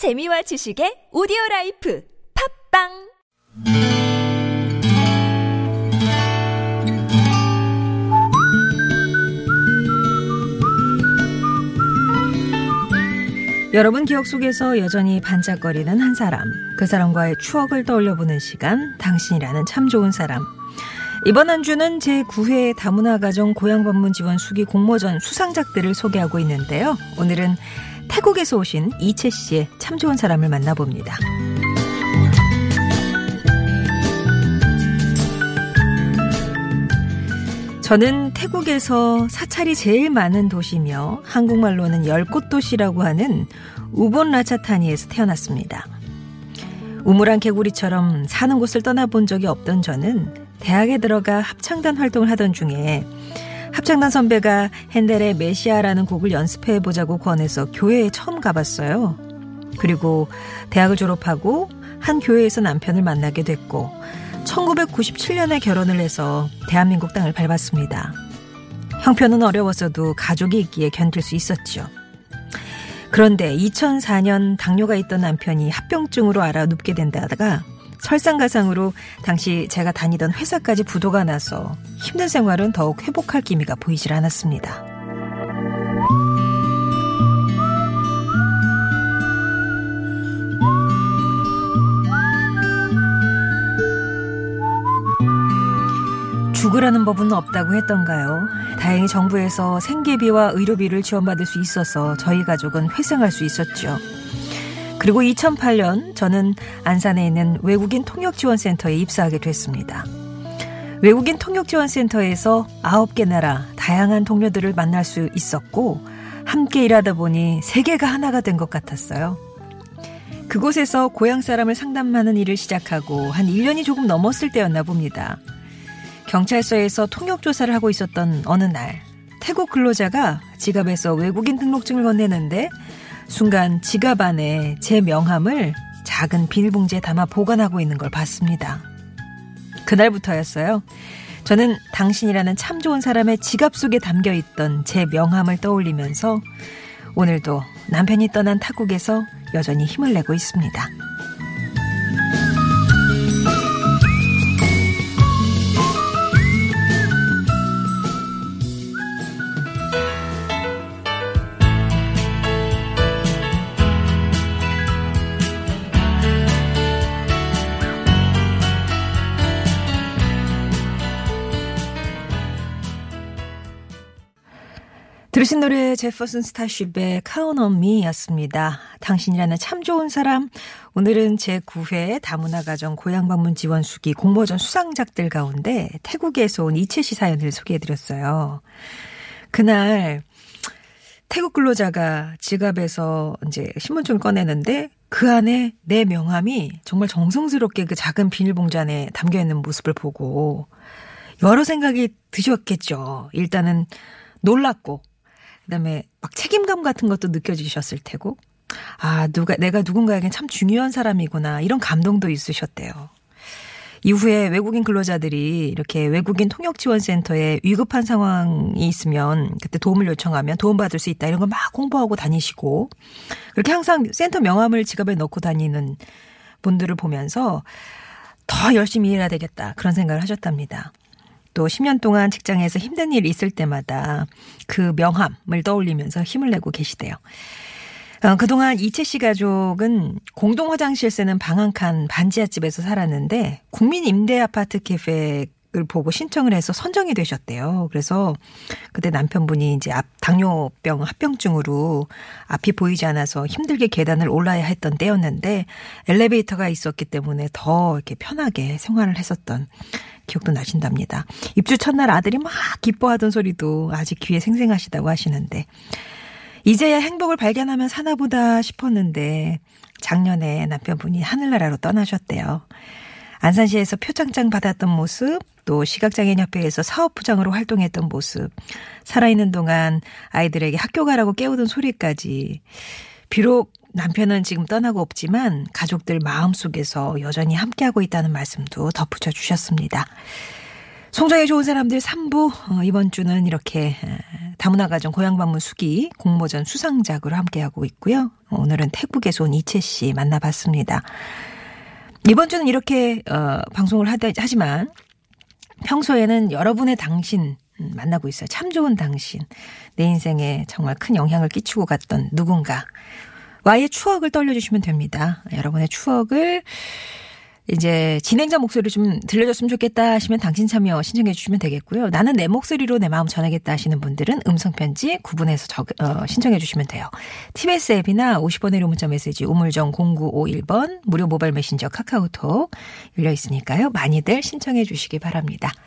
재미와 지식의 오디오 라이프 팟빵 여러분 기억 속에서 여전히 반짝거리는 한 사람, 그 사람과의 추억을 떠올려 보는 시간, 당신이라는 참 좋은 사람. 이번 한 주는 제9회 다문화 가정 고향 방문 지원 수기 공모전 수상작들을 소개하고 있는데요. 오늘은 태국에서 오신 이채 씨의 참 좋은 사람을 만나봅니다. 저는 태국에서 사찰이 제일 많은 도시며 한국말로는 열꽃 도시라고 하는 우본 라차타니에서 태어났습니다. 우물안 개구리처럼 사는 곳을 떠나본 적이 없던 저는 대학에 들어가 합창단 활동을 하던 중에 합창단 선배가 핸델의 메시아라는 곡을 연습해 보자고 권해서 교회에 처음 가봤어요. 그리고 대학을 졸업하고 한 교회에서 남편을 만나게 됐고 1997년에 결혼을 해서 대한민국 땅을 밟았습니다. 형편은 어려웠어도 가족이 있기에 견딜 수 있었죠. 그런데 2004년 당뇨가 있던 남편이 합병증으로 알아 눕게 된다다가 설상가상으로 당시 제가 다니던 회사까지 부도가 나서 힘든 생활은 더욱 회복할 기미가 보이질 않았습니다. 죽으라는 법은 없다고 했던가요? 다행히 정부에서 생계비와 의료비를 지원받을 수 있어서 저희 가족은 회생할 수 있었죠. 그리고 2008년 저는 안산에 있는 외국인 통역지원센터에 입사하게 됐습니다. 외국인 통역지원센터에서 9개 나라 다양한 동료들을 만날 수 있었고 함께 일하다 보니 세계가 하나가 된 것 같았어요. 그곳에서 고향 사람을 상담하는 일을 시작하고 한 1년이 조금 넘었을 때였나 봅니다. 경찰서에서 통역 조사를 하고 있었던 어느 날 태국 근로자가 지갑에서 외국인 등록증을 건네는데 순간 지갑 안에 제 명함을 작은 비닐봉지에 담아 보관하고 있는 걸 봤습니다. 그날부터였어요. 저는 당신이라는 참 좋은 사람의 지갑 속에 담겨 있던 제 명함을 떠올리면서 오늘도 남편이 떠난 타국에서 여전히 힘을 내고 있습니다. 들으신 노래 제퍼슨 스타쉽의 Me였습니다. 당신이라는 참 좋은 사람. 오늘은 제9회 다문화 가정 고향 방문 지원 수기 공모전 수상작들 가운데 태국에서 온 이채 씨 사연을 소개해드렸어요. 그날 태국 근로자가 지갑에서 이제 신분증을 꺼내는데 그 안에 내 명함이 정말 정성스럽게 그 작은 비닐봉지 안에 담겨 있는 모습을 보고 여러 생각이 드셨겠죠. 일단은 놀랐고 그다음에 막 책임감 같은 것도 느껴지셨을 테고 아 누가 내가 누군가에게 참 중요한 사람이구나 이런 감동도 있으셨대요. 이후에 외국인 근로자들이 이렇게 외국인 통역 지원 센터에 위급한 상황이 있으면 그때 도움을 요청하면 도움받을 수 있다 이런 걸 막 홍보하고 다니시고 그렇게 항상 센터 명함을 지갑에 넣고 다니는 분들을 보면서 더 열심히 일해야 되겠다 그런 생각을 하셨답니다. 또 10년 동안 직장에서 힘든 일이 있을 때마다 그 명함을 떠올리면서 힘을 내고 계시대요. 어, 그동안 이채 씨 가족은 공동 화장실 쓰는 방 한 칸 반지하집에서 살았는데 국민 임대 아파트 계획 을 보고 신청을 해서 선정이 되셨대요. 그래서 그때 남편분이 이제 앞 당뇨병 합병증으로 앞이 보이지 않아서 힘들게 계단을 올라야 했던 때였는데 엘리베이터가 있었기 때문에 더 이렇게 편하게 생활을 했었던 기억도 나신답니다. 입주 첫날 아들이 막 기뻐하던 소리도 아직 귀에 생생하시다고 하시는데 이제야 행복을 발견하면 사나보다 싶었는데 작년에 남편분이 하늘나라로 떠나셨대요. 안산시에서 표창장 받았던 모습, 또 시각장애인협회에서 사업부장으로 활동했던 모습, 살아있는 동안 아이들에게 학교 가라고 깨우던 소리까지. 비록 남편은 지금 떠나고 없지만 가족들 마음속에서 여전히 함께하고 있다는 말씀도 덧붙여 주셨습니다. 송정의 좋은 사람들 3부 어, 이번 주는 이렇게 다문화 가정 고향 방문 수기 공모전 수상작으로 함께하고 있고요. 오늘은 태국에서 온 이채 씨 만나봤습니다. 이번 주는 이렇게 어, 방송을 하다, 하지만 평소에는 여러분의 당신 음, 만나고 있어요. 참 좋은 당신. 내 인생에 정말 큰 영향을 끼치고 갔던 누군가. 와의 추억을 떠올려주시면 됩니다. 여러분의 추억을 이제 진행자 목소리 좀 들려줬으면 좋겠다 하시면 당신 참여 신청해 주시면 되겠고요. 나는 내 목소리로 내 마음 전하겠다 하시는 분들은 음성편지 구분해서 적, 어, 신청해 주시면 돼요. TBS 앱이나 50번의 1호 문자 메시지 우물정 0951번 무료 모바일 메신저 카카오톡 열려 있으니까요. 많이들 신청해 주시기 바랍니다.